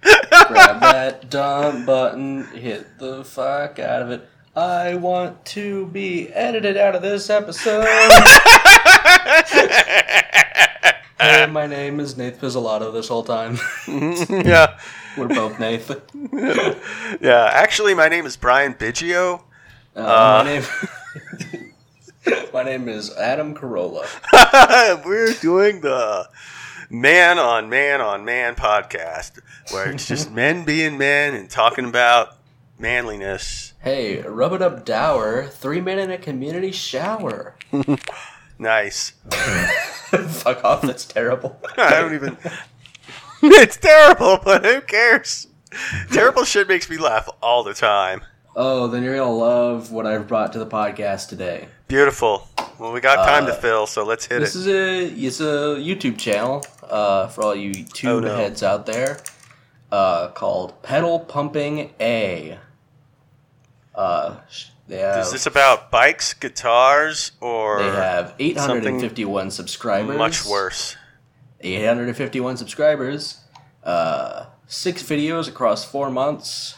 Grab that dumb button, hit the fuck out of it. I want to be edited out of this episode. hey, my name is Nath Pizzolatto this whole time. yeah. We're both Nath. Uh, Yeah. Actually, my name is Brian Biggio. my name. my name is Adam Carolla. We're doing the man on man on man podcast where it's just men being men and talking about manliness. Hey, rub it up dower. Three men in a community shower. Nice. Fuck off. That's terrible. I don't even. it's terrible, but who cares? Terrible shit makes me laugh all the time. Oh, then you're gonna love what I've brought to the podcast today. Beautiful. Well, we got time to Uh, fill, so let's hit it. This is a it's a YouTube channel uh, for all you tube Oh, no. heads out there, uh, called Pedal Pumping A. Uh, they have Is this about bikes, guitars, or they have 851 subscribers. much worse? 851 subscribers. Uh, six videos across four months,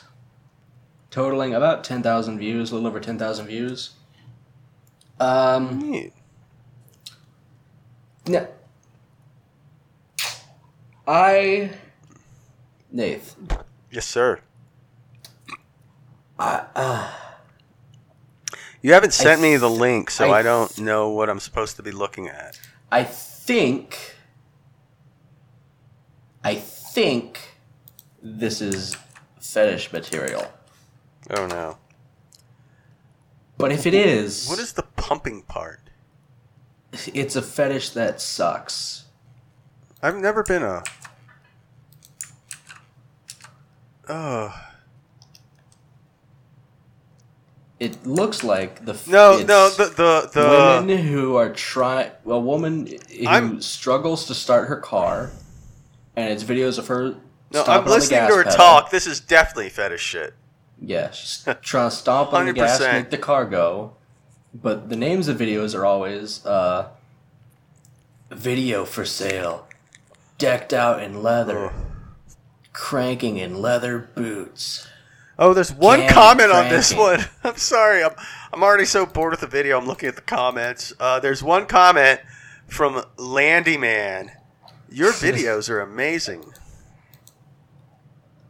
totaling about 10,000 views, a little over 10,000 views. Um, Neat. no. I, Nath, Yes, sir. Uh, You haven't sent me the link, so I I, don't know what I'm supposed to be looking at. I think, I think this is fetish material. Oh no. But if it is, What is the pumping part? it's a fetish that sucks. I've never been a. Oh It looks like the no, no, the the the. women who are trying. A woman who I'm- struggles to start her car, and it's videos of her. No, I'm listening to her pedal. talk. This is definitely fetish shit. Yeah, she's trying to stomp on the gas, make the car go. But the names of videos are always uh, video for sale, decked out in leather, cranking in leather boots. Oh, there's one comment on this one. I'm sorry. I'm I'm already so bored with the video. I'm looking at the comments. Uh, there's one comment from Landy Man. Your videos are amazing.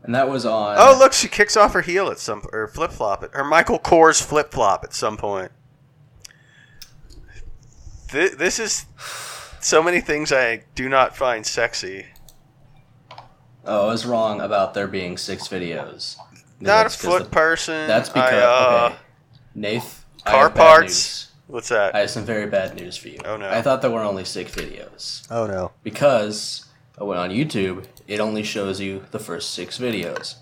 And that was on. Oh, look, she kicks off her heel at some or flip flop it. Her Michael Kors flip flop at some point. Th- this is so many things I do not find sexy. Oh, I was wrong about there being six videos. Not a foot the- person. That's because I, uh, okay, Nath. I car have bad parts. news. What's that? I have some very bad news for you. Oh, no. I thought there were only six videos oh no. because I went on YouTube. It only shows you the first six videos.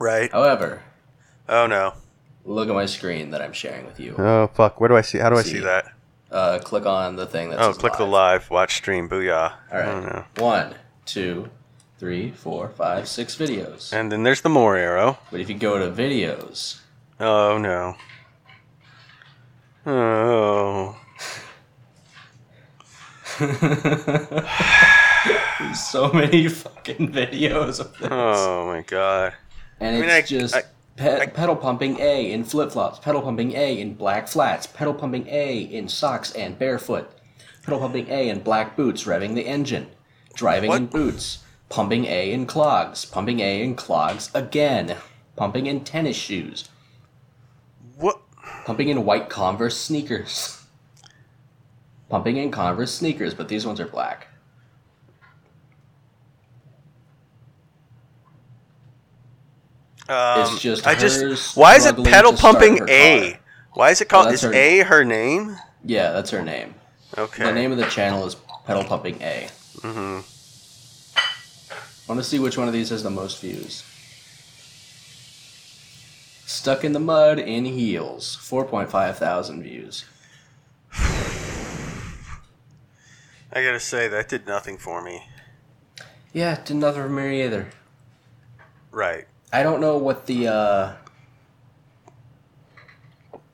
Right. However, Oh no. Look at my screen that I'm sharing with you. Oh fuck! Where do I see? How do I see, See. that? Uh, click on the thing that Oh, says click the live. live watch stream. Booyah! All I don't right. know. One, two, three, four, five, six videos. And then there's the more arrow. But if you go to videos, Oh no. Oh. there's so many fucking videos of this. Oh my god. and I it's mean, I- just I- pe- I- pedal pumping A in flip flops, pedal pumping A in black flats, pedal pumping A in socks and barefoot, pedal pumping A in black boots, revving the engine, driving in boots, pumping A in clogs, pumping A in clogs again, pumping in tennis shoes, What? pumping in white Converse sneakers, pumping in Converse sneakers, but these ones are black. Um, It's just I just. Why is it pedal pumping A? car. Why is it called? Well, is her- A her name? Yeah, that's her name. Okay. The name of the channel is Pedal Pumping A. hmm I want to see which one of these has the most views. Stuck in the mud in heels, 4.5 thousand views. I gotta say that did nothing for me. Yeah, it did nothing for me either. Right. I don't know what the. uh...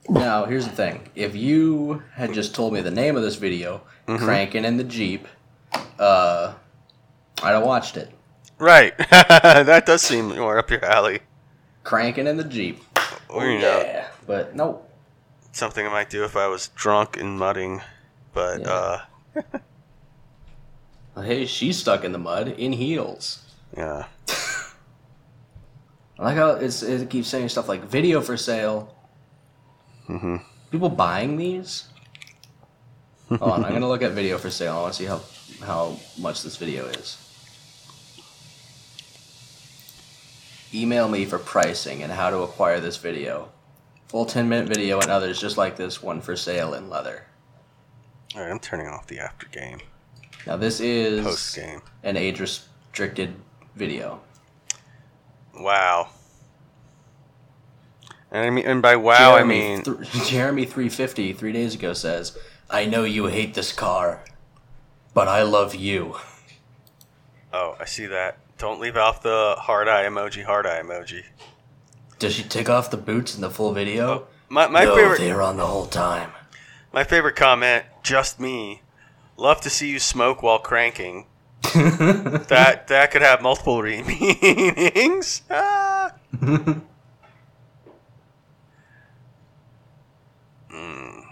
Now, here's the thing. If you had just told me the name of this video, Cranking in the Jeep, uh, I'd have watched it. Right. that does seem more up your alley. Cranking in the Jeep. Oh, you know, yeah. But no, something I might do if I was drunk and mudding. But Yeah. uh, hey, she's stuck in the mud in heels. yeah. I like how it's, it keeps saying stuff like video for sale. hmm People buying these? Hold on, I'm gonna look at video for sale. I want to see how how much this video is. Email me for pricing and how to acquire this video. Full 10 minute video and others just like this one for sale in leather. All right, I'm turning off the after game, Now this is post game. an age restricted video. Wow. And I mean, and by wow, I mean, th- Jeremy 350 three days ago says, "I know you hate this car, but I love you." oh, I see that. Don't leave off the hard eye emoji, hard eye emoji. Does she take off the boots in the full video? My my no, favorite they were on the whole time. my favorite comment, just me. Love to see you smoke while cranking. that that could have multiple re- meanings. Ah. Mm.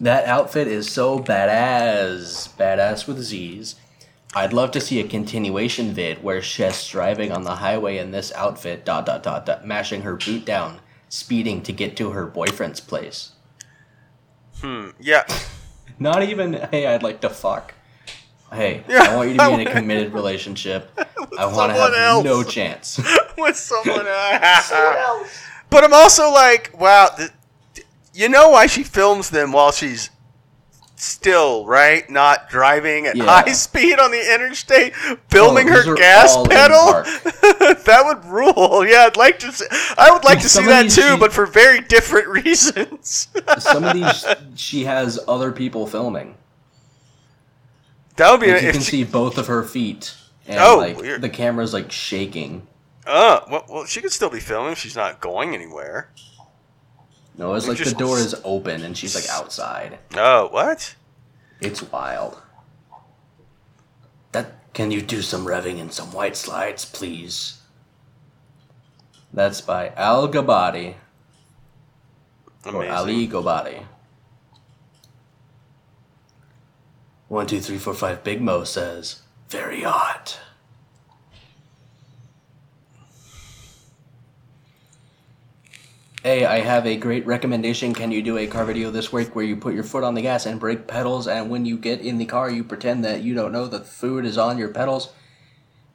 that outfit is so badass, badass with Z's. I'd love to see a continuation vid where Shess driving on the highway in this outfit, dot dot dot dot, mashing her boot down, speeding to get to her boyfriend's place. Hmm. Yeah. Not even, hey, I'd like to fuck. Hey, Yeah, I want you to be in a committed relationship. I want to someone have else. no chance. With someone else. But I'm also like, wow. th- you know why she films them while she's still right, not driving at Yeah. high speed on the interstate, filming Oh, her gas pedal. that would rule. Yeah, I'd like to. See, I would like to see Some that too, she- but for very different reasons. Some of these, she has other people filming. that would be Like you can she, see both of her feet, and Oh, like weird. the camera's like shaking. Uh, well, well, she could still be filming if she's not going anywhere. No, it's like just- the door is open and she's like outside. Oh, what? It's wild. That can you do some revving and some white slides, please? That's by Al Gabadi or Ali Gobadi. One, two, three, four, five. Big Mo says, "Very hot." Hey, I have a great recommendation. Can you do a car video this week where you put your foot on the gas and brake pedals, and when you get in the car, you pretend that you don't know the food is on your pedals,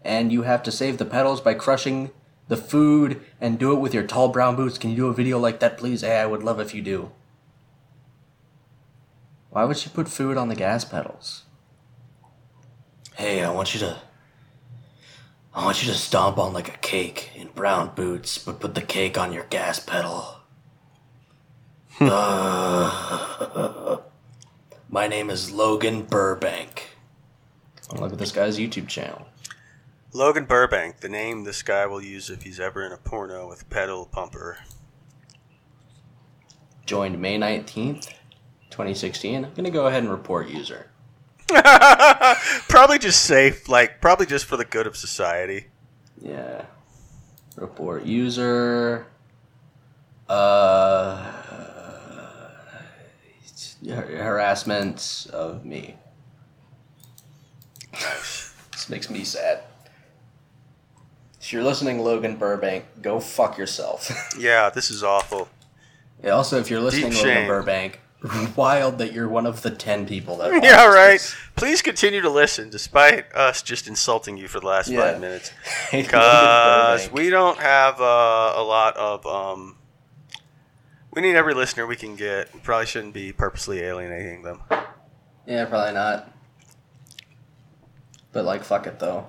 and you have to save the pedals by crushing the food and do it with your tall brown boots? Can you do a video like that, please? Hey, I would love if you do. Why would she put food on the gas pedals? Hey, I want you to. I want you to stomp on like a cake in brown boots, but put the cake on your gas pedal. Uh, my name is Logan Burbank. Oh, look at this guy's YouTube channel. Logan Burbank, the name this guy will use if he's ever in a porno with pedal pumper. Joined May 19th, 2016. I'm going to go ahead and report user. probably just safe, like probably just for the good of society. Yeah. Report user. Uh. Harassment of me. this makes me sad. If you're listening, Logan Burbank, go fuck yourself. Yeah, this is awful. yeah, also, if you're listening, Deep Logan shame. Burbank, wild that you're one of the 10 people that. Yeah, right. this. Please continue to listen, despite us just insulting you for the last Yeah. five minutes, because we don't have uh, a lot of. Um, we need every listener we can get. We probably shouldn't be purposely alienating them. Yeah, probably not. But, like, fuck it, though.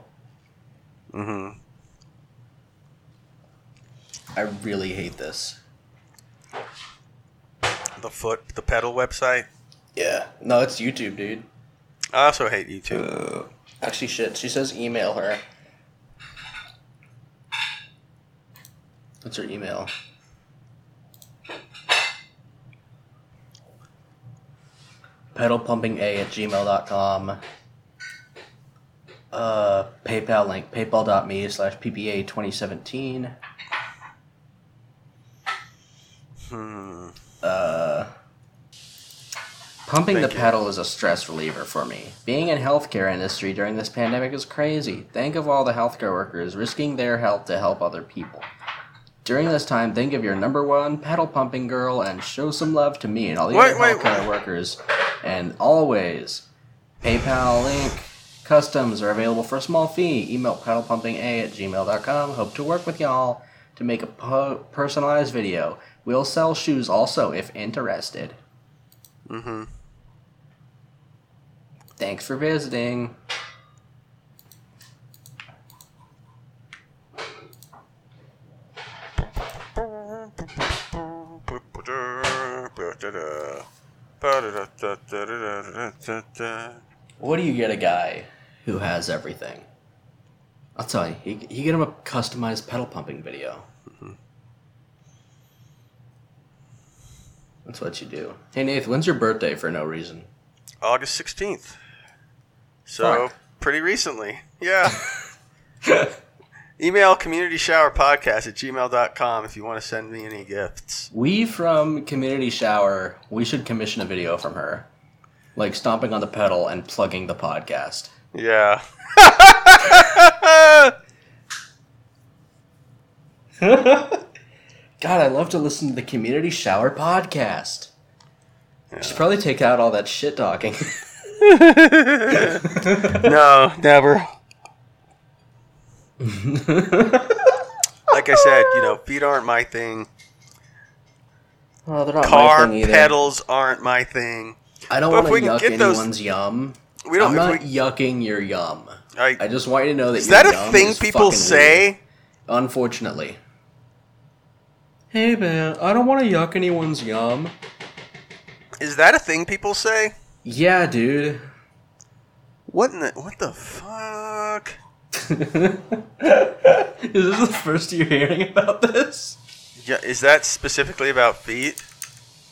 mm-hmm I really hate this. The foot, the pedal website. Yeah. No, it's YouTube, dude. I also hate YouTube. Uh, actually, shit. She says email her. What's her email? Pedalpumpinga at gmail.com. Uh, PayPal link paypal.me slash PPA 2017. Hmm. Uh, pumping Thank the you. pedal is a stress reliever for me. Being in healthcare industry during this pandemic is crazy. Think of all the healthcare workers risking their health to help other people. During this time, think of your number one pedal pumping girl and show some love to me and all the Wait, other wait, healthcare workers. And always, PayPal link, customs are available for a small fee. Email pedalpumpinga at gmail.com. Hope to work with y'all to make a po- personalized video. We'll sell shoes also if interested. hmm Thanks for visiting. What do you get a guy who has everything? I'll tell you, you, you get him a customized pedal pumping video. That's what you do. Hey, Nath, when's your birthday for no reason? August 16th. So, Fuck. pretty recently. Yeah. Email community shower podcast at gmail.com if you want to send me any gifts. We from Community Shower, we should commission a video from her. Like stomping on the pedal and plugging the podcast. Yeah. God, I love to listen to the Community Shower podcast. Yeah. Should probably take out all that shit talking. no, never. Like I said, you know, feet aren't my thing. oh, they're not Car my thing either. pedals aren't my thing. I don't want to yuck get those- anyone's yum. We don't. I'm not we, yucking your yum. I, I just want you to know that is that a thing people say? weird. Unfortunately. Hey man, I don't want to yuck anyone's yum. Is that a thing people say? Yeah, dude. What in the what the fuck? Is this the first you're hearing about this? Yeah, is that specifically about feet?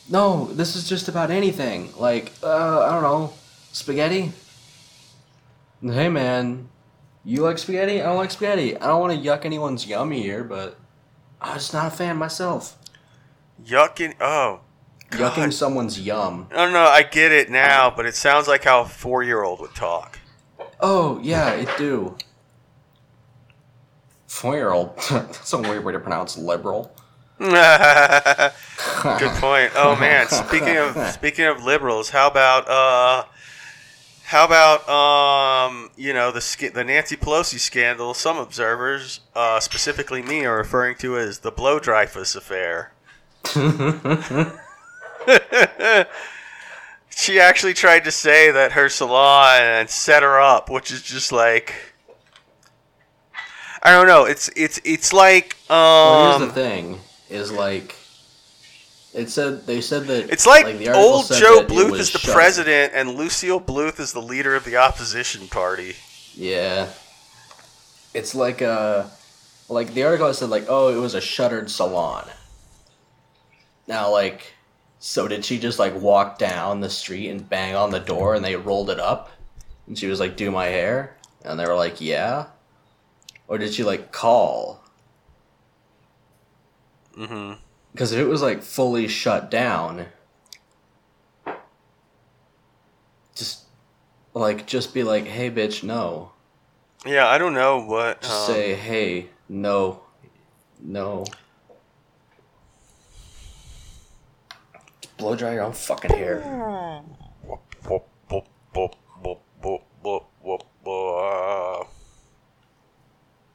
No, this is just about anything. Like, uh, I don't know, spaghetti. Hey man, you like spaghetti? I don't like spaghetti. I don't want to yuck anyone's yummy here, but I'm just not a fan myself. Yucking. Oh, God. Yucking someone's yum. I don't know. I get it now, but it sounds like how a four-year-old would talk. Oh yeah, it do. Four year old. That's a weird way to pronounce liberal. Good point. Oh man, speaking of speaking of liberals, how about uh, how about um, you know the the Nancy Pelosi scandal? Some observers, uh, specifically me, are referring to as the Blow Dreyfus affair. she actually tried to say that her salon and set her up, which is just like. I don't know. It's it's it's like um. Well, here's the thing: is like it said they said that It's like, the old Joe Bluth is the shut- president and Lucille Bluth is the leader of the opposition party. Yeah, it's like uh like the article said like oh it was a shuttered salon. Now like, so did she just like walk down the street and bang on the door and they rolled it up, and she was like do my hair and they were like yeah, or did she like call? hmm because if it was like fully shut down, just like just be like, "Hey, bitch, no." Yeah, I don't know what. Just um, say, "Hey, no, no." Blow dry your own fucking hair.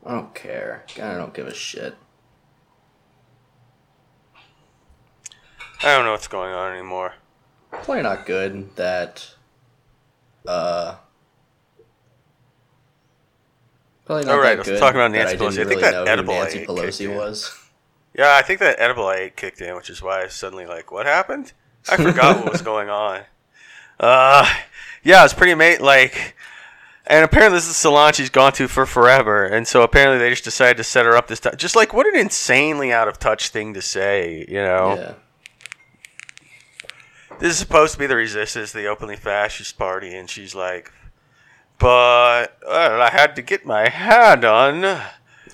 I don't care. I don't give a shit. I don't know what's going on anymore. Probably not good that. Uh. Probably not All right, that good talk about Nancy I didn't Pelosi. I think really that know edible who Nancy Pelosi was. Yeah, I think that edible I ate kicked in, which is why I was suddenly like, "What happened?" I forgot what was going on. Uh, yeah, it's pretty amazing. Like, and apparently this is salon she's gone to for forever, and so apparently they just decided to set her up this time. Just like, what an insanely out of touch thing to say, you know? Yeah. This is supposed to be the resistance, the openly fascist party, and she's like, "But well, I had to get my hair done."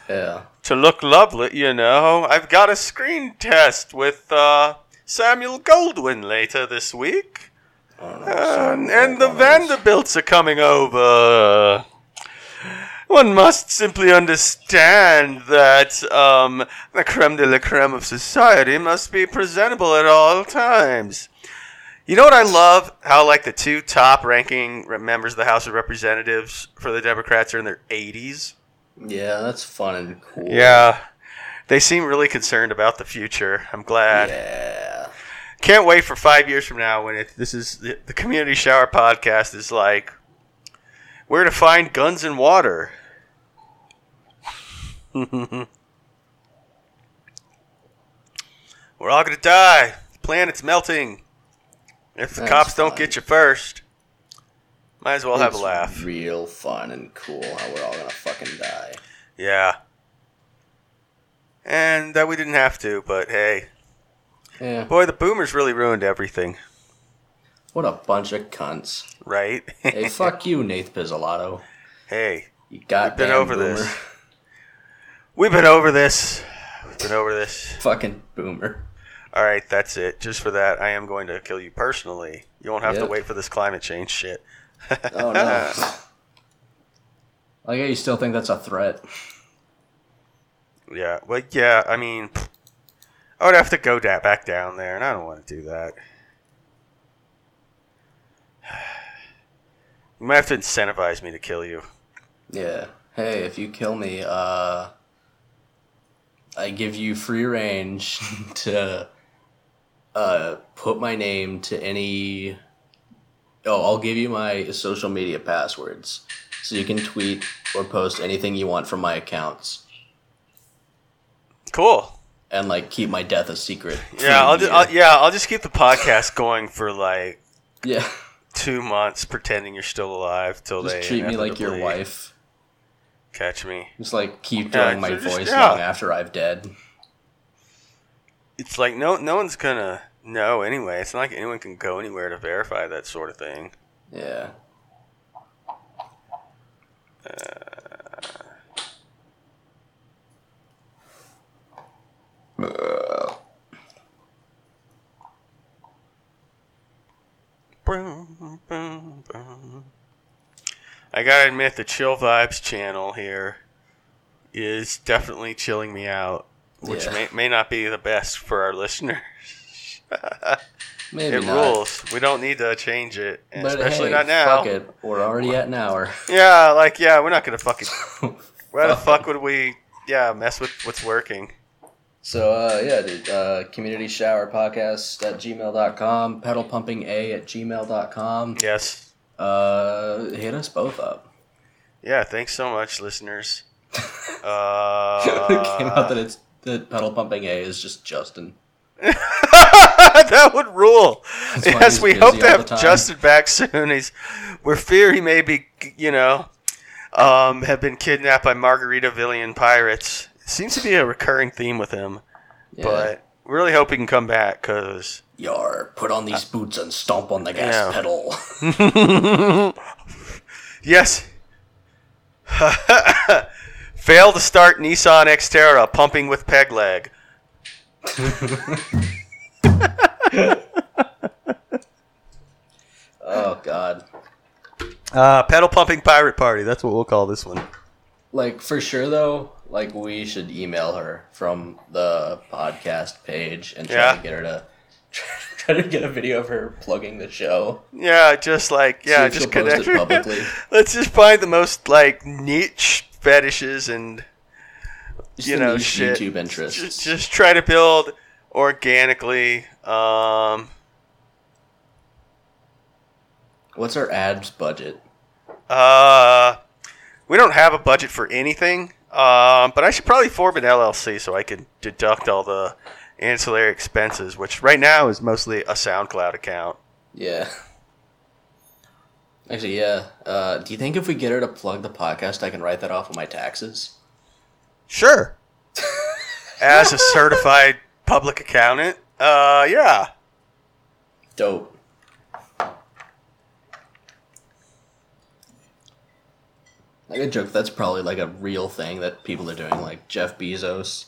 Yeah. to look lovely, you know. I've got a screen test with uh, Samuel Goldwyn later this week. Know, some and the one of those- Vanderbilts are coming over. One must simply understand that um, the creme de la creme of society must be presentable at all times. You know what I love? How like the two top ranking members of the House of Representatives for the Democrats are in their 80s. Yeah, that's fun and cool. Yeah. They seem really concerned about the future. I'm glad. Yeah. Can't wait for five years from now when it, this is the, the Community Shower podcast is like where to find guns and water. We're all gonna die. The planet's melting. If the That's cops don't fine. get you first, might as well have a laugh. Real fun and cool how we're all gonna fucking die. Yeah. And that we didn't have to, but hey. Yeah. Boy, the boomers really ruined everything, What a bunch of cunts. right? Hey, fuck you, Nath Pizzolatto. hey, You got been over this. we've been over this. We've been over this. Fucking boomer. All right, that's it. Just for that, I am going to kill you personally. You won't have to wait for this climate change shit. Oh no. like, you still think that's a threat? yeah, well, yeah, I mean, I would have to go da- back down there, and I don't want to do that. You might have to incentivize me to kill you. Yeah. Hey, if you kill me, uh, I give you free range to uh, put my name to any. Oh, I'll give you my social media passwords, so you can tweet or post anything you want from my accounts, Cool. and like keep my death a secret. Yeah, I'll, ju- I'll yeah, I'll just keep the podcast going for like yeah. two months, pretending you're still alive till they treat me like your wife. Catch me. Just like keep Yeah, doing my just- voice yeah. long after I've dead. It's like no, no one's gonna know anyway. It's not like anyone can go anywhere to verify that sort of thing. Yeah. Boom. I gotta admit, the Chill Vibes channel here is definitely chilling me out, which Yeah. may, may not be the best for our listeners. Maybe it not. rules. We don't need to change it, and But especially hey, not now. Fuck it. We're already at an hour. Yeah, like yeah, we're not gonna fucking. Why the fuck would we? Yeah, mess with what's working. So uh, yeah, dude. Uh, community shower podcast at gmail.com, pedal pumping a at gmail.com. Yes. Uh, hit us both up. Yeah. Thanks so much, listeners. Uh, it came out that it's that pedal pumping A is just Justin. that would rule. Yes, we hope to have. Justin back soon. He's we're fear he may be, you know, um, have been kidnapped by Margaritavillian pirates. Seems to be a recurring theme with him, Yeah. but we really hope he can come back because Yar, put on these boots and stomp on the gas Yeah. pedal. yes, fail to start Nissan Xterra pumping with peg leg. oh god. Uh, pedal pumping pirate party. That's what we'll call this one. Like for sure though, like we should email her from the podcast page and try Yeah. to get her to try to get a video of her plugging the show. Yeah, just like yeah, just connect. publicly. Let's just find the most like niche fetishes and Just You know, niche shit. YouTube interests. just, just try to build organically. Um, What's our ads budget? uh, we don't have a budget for anything, um, but I should probably form an LLC so I can deduct all the ancillary expenses, which right now is mostly a SoundCloud account. Yeah. Actually, yeah. Uh, do you think if we get her to plug the podcast, I can write that off of my taxes? Sure. As a certified public accountant, uh, yeah. Dope. Like a joke, that's probably like a real thing that people are doing. Like Jeff Bezos,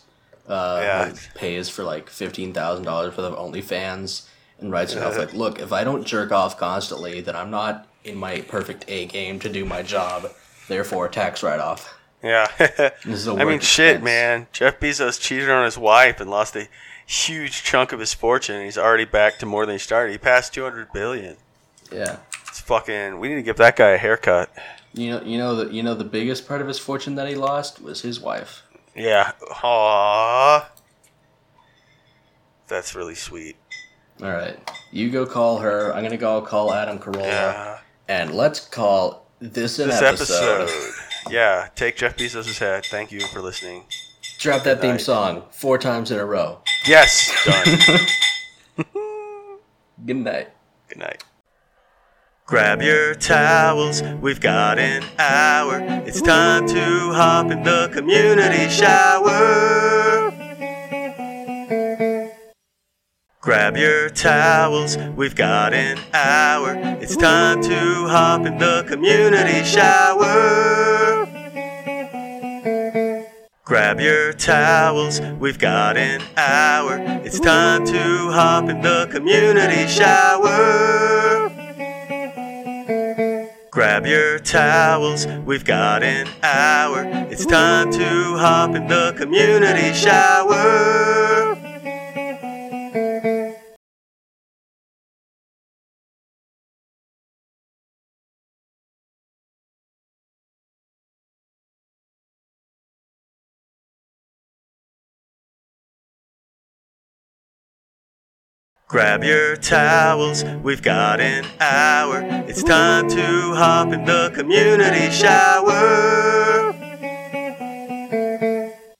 uh, Yeah. pays for like fifteen thousand dollars for the OnlyFans and writes it off like, "Look, if I don't jerk off constantly, then I'm not in my perfect A game to do my job. Therefore, tax write off." Yeah. This is a I mean, shit, expense. man. Jeff Bezos cheated on his wife and lost a huge chunk of his fortune. He's already back to more than he started. He passed 200 billion. Yeah. It's fucking. We need to give that guy a haircut. You know, you know the you know the biggest part of his fortune that he lost was his wife. Yeah. Aww. That's really sweet. All right, you go call her. I'm gonna go call Adam Carolla, Yeah. and let's call this an This episode. episode. Yeah. Take Jeff Bezos' head. Thank you for listening. Drop that theme song four times in a row. Yes. Done. Good night. Good night. Grab your towels, we've got an hour. It's time to hop in the community shower. Grab your towels, we've got an hour. It's time to hop in the community shower. Grab your towels, we've got an hour. It's time to hop in the community shower. Grab your towels, we've got an hour. It's time to hop in the community shower. Grab your towels, we've got an hour. It's time to hop in the community shower.